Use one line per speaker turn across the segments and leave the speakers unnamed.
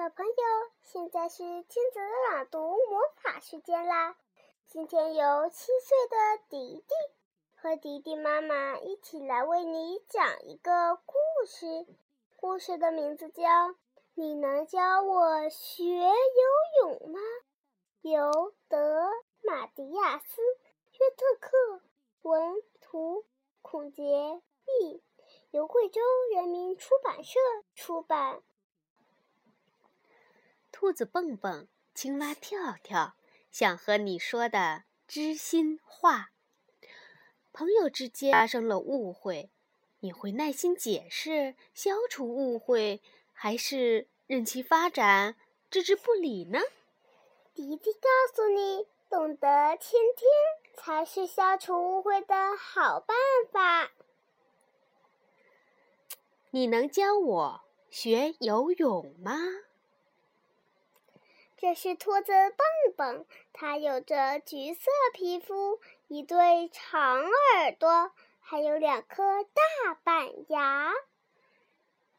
小朋友，现在是亲子朗读魔法时间啦！今天由七岁的迪迪和迪迪妈妈一起来为你讲一个故事。故事的名字叫《你能教我学游泳吗》，由德马迪亚斯·约特克文图孔杰译，由贵州人民出版社出版。
兔子蹦蹦，青蛙跳跳，想和你说的知心话。朋友之间发生了误会，你会耐心解释，消除误会，还是任其发展，置之不理呢？
迪迪告诉你，懂得倾听才是消除误会的好办法。
你能教我学游泳吗？
这是兔子蹦蹦，它有着橘色皮肤，一对长耳朵，还有两颗大板牙。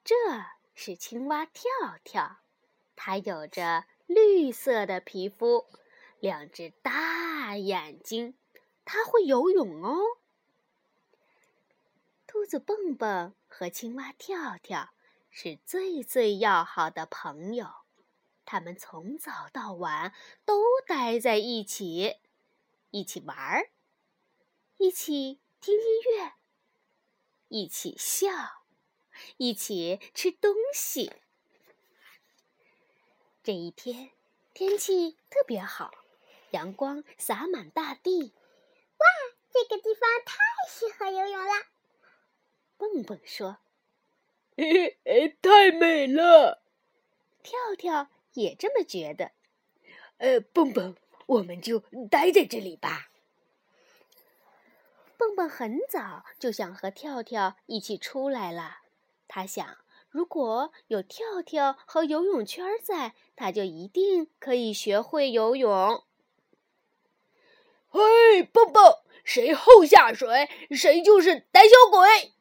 这是青蛙跳跳，它有着绿色的皮肤，两只大眼睛，它会游泳哦。兔子蹦蹦和青蛙跳跳是最最要好的朋友。他们从早到晚都待在一起，一起玩儿，一起听音乐，一起笑，一起吃东西。这一天天气特别好，阳光洒满大地。
哇，这个地方太适合游泳了！
蹦蹦说：“
嘿 嘿，太美了！”
跳跳。也这么觉得，
呃，蹦蹦，我们就待在这里吧。
蹦蹦很早就想和跳跳一起出来了。他想，如果有跳跳和游泳圈在，他就一定可以学会游泳。
嘿，蹦蹦，谁后下水，谁就是胆小鬼！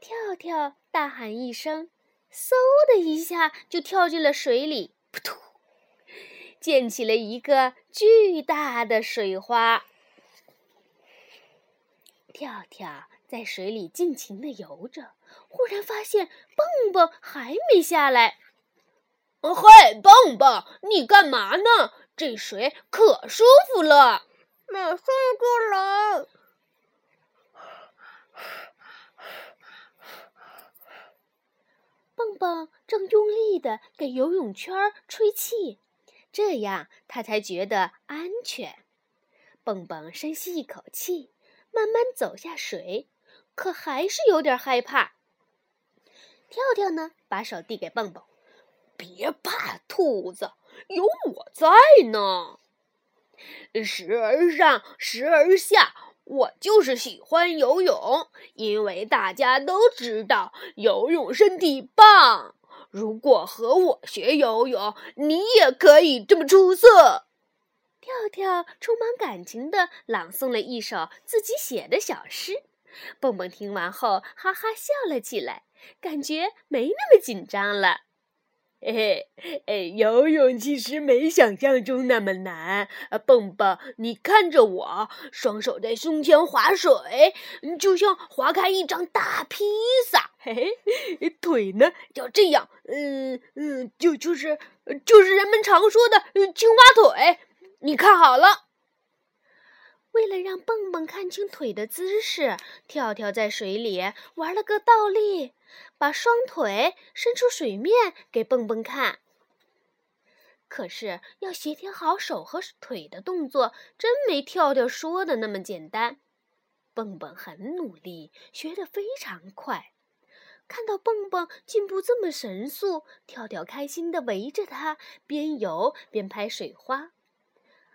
跳跳大喊一声。嗖的一下就跳进了水里，扑通，溅起了一个巨大的水花。跳跳在水里尽情的游着，忽然发现蹦蹦还没下来。
嘿，蹦蹦，你干嘛呢？这水可舒服了，
马上就来。
蹦正用力的给游泳圈吹气，这样他才觉得安全。蹦蹦深吸一口气，慢慢走下水，可还是有点害怕。跳跳呢，把手递给蹦蹦：“
别怕，兔子，有我在呢。时而上，时而下。”我就是喜欢游泳，因为大家都知道游泳身体棒。如果和我学游泳，你也可以这么出色。
跳跳充满感情地朗诵了一首自己写的小诗，蹦蹦听完后哈哈笑了起来，感觉没那么紧张了。
嘿嘿，哎，游泳其实没想象中那么难。啊蹦蹦，你看着我，双手在胸前划水，就像划开一张大披萨。嘿嘿，腿呢要这样，嗯嗯，就就是就是人们常说的青蛙腿。你看好了。
为了让蹦蹦看清腿的姿势，跳跳在水里玩了个倒立，把双腿伸出水面给蹦蹦看。可是要协调好手和腿的动作，真没跳跳说的那么简单。蹦蹦很努力，学得非常快。看到蹦蹦进步这么神速，跳跳开心地围着他，边游边拍水花。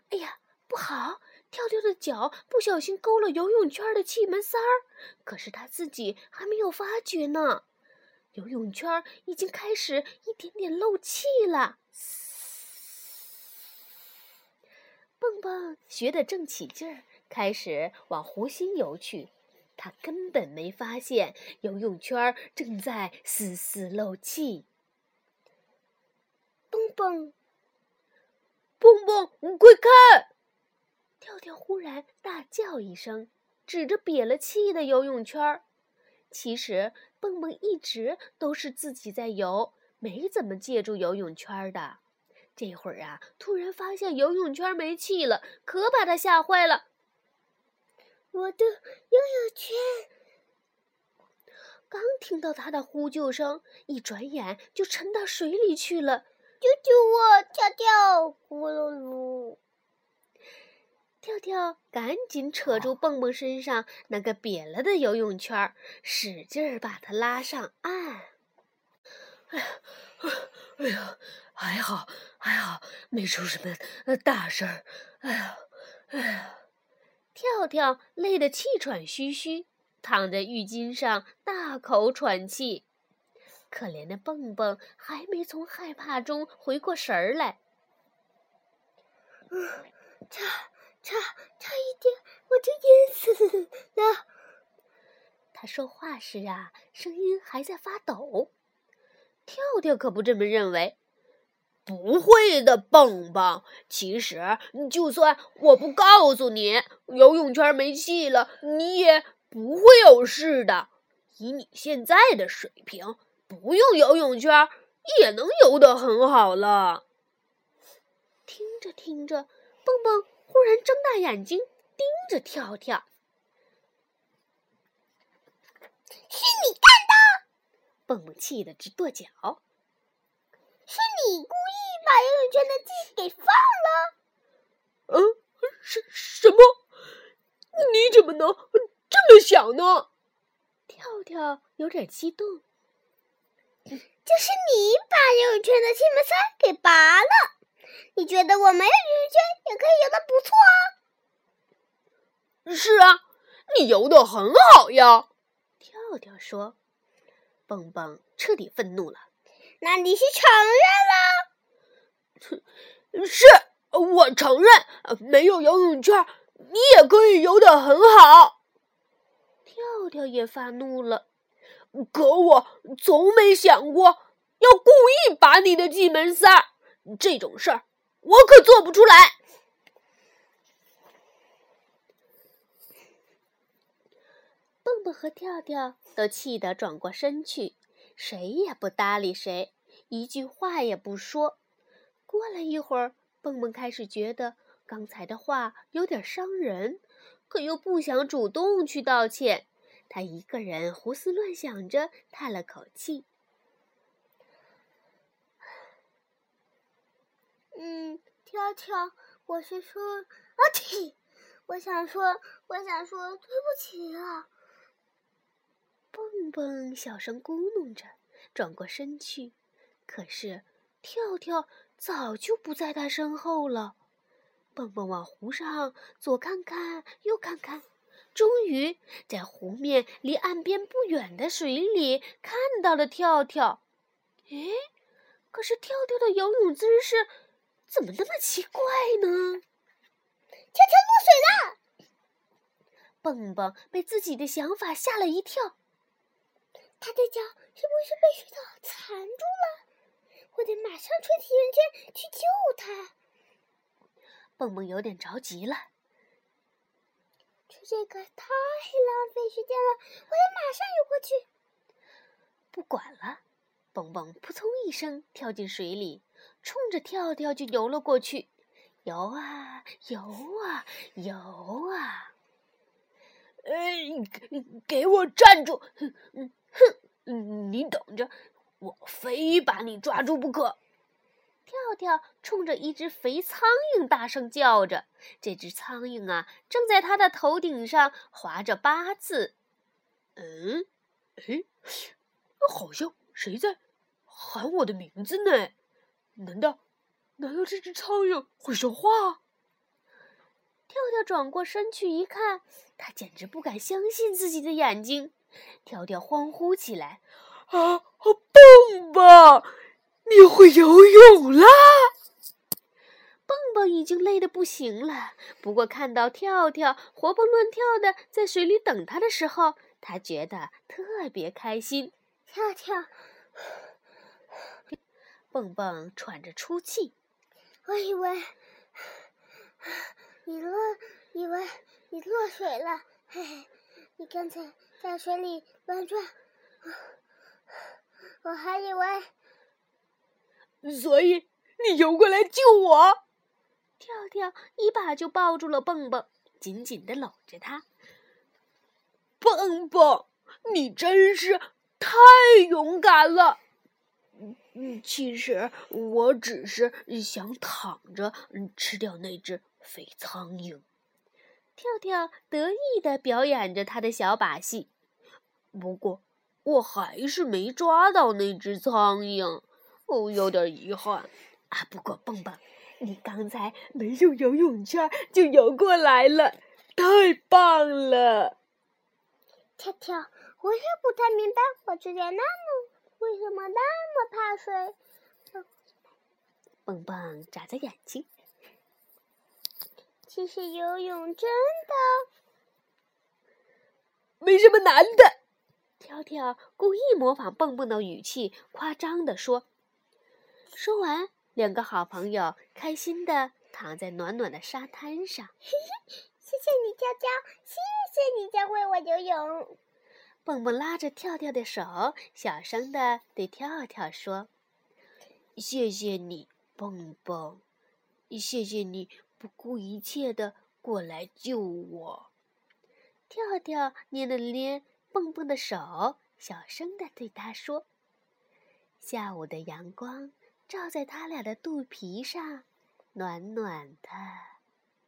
哎呀，不好！跳跳的脚不小心勾了游泳圈的气门塞儿，可是他自己还没有发觉呢。游泳圈已经开始一点点漏气了。蹦蹦学得正起劲儿，开始往湖心游去。他根本没发现游泳圈正在丝丝漏气。
蹦。
蹦蹦，快看！
跳跳忽然大叫一声，指着瘪了气的游泳圈儿。其实蹦蹦一直都是自己在游，没怎么借助游泳圈的。这会儿啊，突然发现游泳圈没气了，可把他吓坏了。
我的游泳圈！
刚听到他的呼救声，一转眼就沉到水里去了。
救救我！跳跳，咕噜噜！
跳跳赶紧扯住蹦蹦身上那个瘪了的游泳圈，使劲儿把它拉上岸。
哎呀，哎呀，还好，还好，没出什么大事儿。哎呀，哎呀！
跳跳累得气喘吁吁，躺在浴巾上大口喘气。可怜的蹦蹦还没从害怕中回过神儿来，
嗯，差差差一点我就淹死了。
他说话时啊，声音还在发抖。跳跳可不这么认为，
不会的，蹦蹦。其实，就算我不告诉你游泳圈没气了，你也不会有事的。以你现在的水平。不用游泳圈也能游得很好了。
听着听着，蹦蹦忽然睁大眼睛盯着跳跳。
是你干的！
蹦蹦气得直跺脚。
是你故意把游泳圈的气给放了？
嗯，什什么？你怎么能这么想呢？
跳跳有点激动。
就是你把游泳圈的气门塞给拔了，你觉得我没有游泳圈也可以游的不错
啊？是啊，你游的很好呀。
跳跳说。蹦蹦彻底愤怒了。
那你是承
认了？是，我承认，没有游泳圈你也可以游的很好。
跳跳也发怒了。
可我从没想过要故意把你的进门塞儿，这种事儿我可做不出来。
蹦蹦和跳跳都气得转过身去，谁也不搭理谁，一句话也不说。过了一会儿，蹦蹦开始觉得刚才的话有点伤人，可又不想主动去道歉。他一个人胡思乱想着，叹了口气：“
嗯，跳跳，我是说，啊嚏！我想说，我想说，对不起啊。”
蹦蹦小声咕哝着，转过身去，可是跳跳早就不在他身后了。蹦蹦往湖上左看看，右看看。终于在湖面离岸边不远的水里看到了跳跳。诶，可是跳跳的游泳姿势怎么那么奇怪呢？
跳跳落水了！
蹦蹦被自己的想法吓了一跳。
他的脚是不是被水草缠住了？我得马上吹起圆圈去救他。
蹦蹦有点着急了。
这个太浪费时间了，我得马上游过去。
不管了，蹦蹦扑通一声跳进水里，冲着跳跳就游了过去。游啊游啊游啊！
哎，给我站住！哼哼，你等着，我非把你抓住不可！
跳跳冲着一只肥苍蝇大声叫着，这只苍蝇啊，正在他的头顶上划着八字。
嗯，哎，好像谁在喊我的名字呢？难道，难道这只苍蝇会说话？
跳跳转过身去一看，他简直不敢相信自己的眼睛。跳跳欢呼起来：“
啊，蹦蹦！”你会游泳啦！
蹦蹦已经累得不行了，不过看到跳跳活蹦乱跳的在水里等他的时候，他觉得特别开心。
跳跳，
蹦蹦喘着粗气。
我以为你落，以为你落水了。嘿嘿，你刚才在水里乱转，我还以为……
所以你游过来救我？
跳跳一把就抱住了蹦蹦，紧紧的搂着他。
蹦蹦，你真是太勇敢了！嗯，其实我只是想躺着吃掉那只肥苍蝇。
跳跳得意的表演着他的小把戏，
不过我还是没抓到那只苍蝇，哦，有点遗憾
啊。不过蹦蹦，
你刚才没用游泳圈就游过来了，太棒了！
跳跳，我也不太明白，我之前那么。为什么那么怕水？
蹦蹦眨着眼睛。
其实游泳真的
没什么难的。
跳跳故意模仿蹦蹦的语气，夸张的说。说完，两个好朋友开心的躺在暖暖的沙滩上。
嘿嘿，谢谢你，跳跳，谢谢你教会我游泳。
蹦蹦拉着跳跳的手，小声的对跳跳说：“
谢谢你，蹦蹦，谢谢你不顾一切的过来救我。”
跳跳捏了捏蹦蹦的手，小声的对他说：“下午的阳光照在他俩的肚皮上，暖暖的，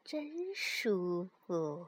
真舒服。”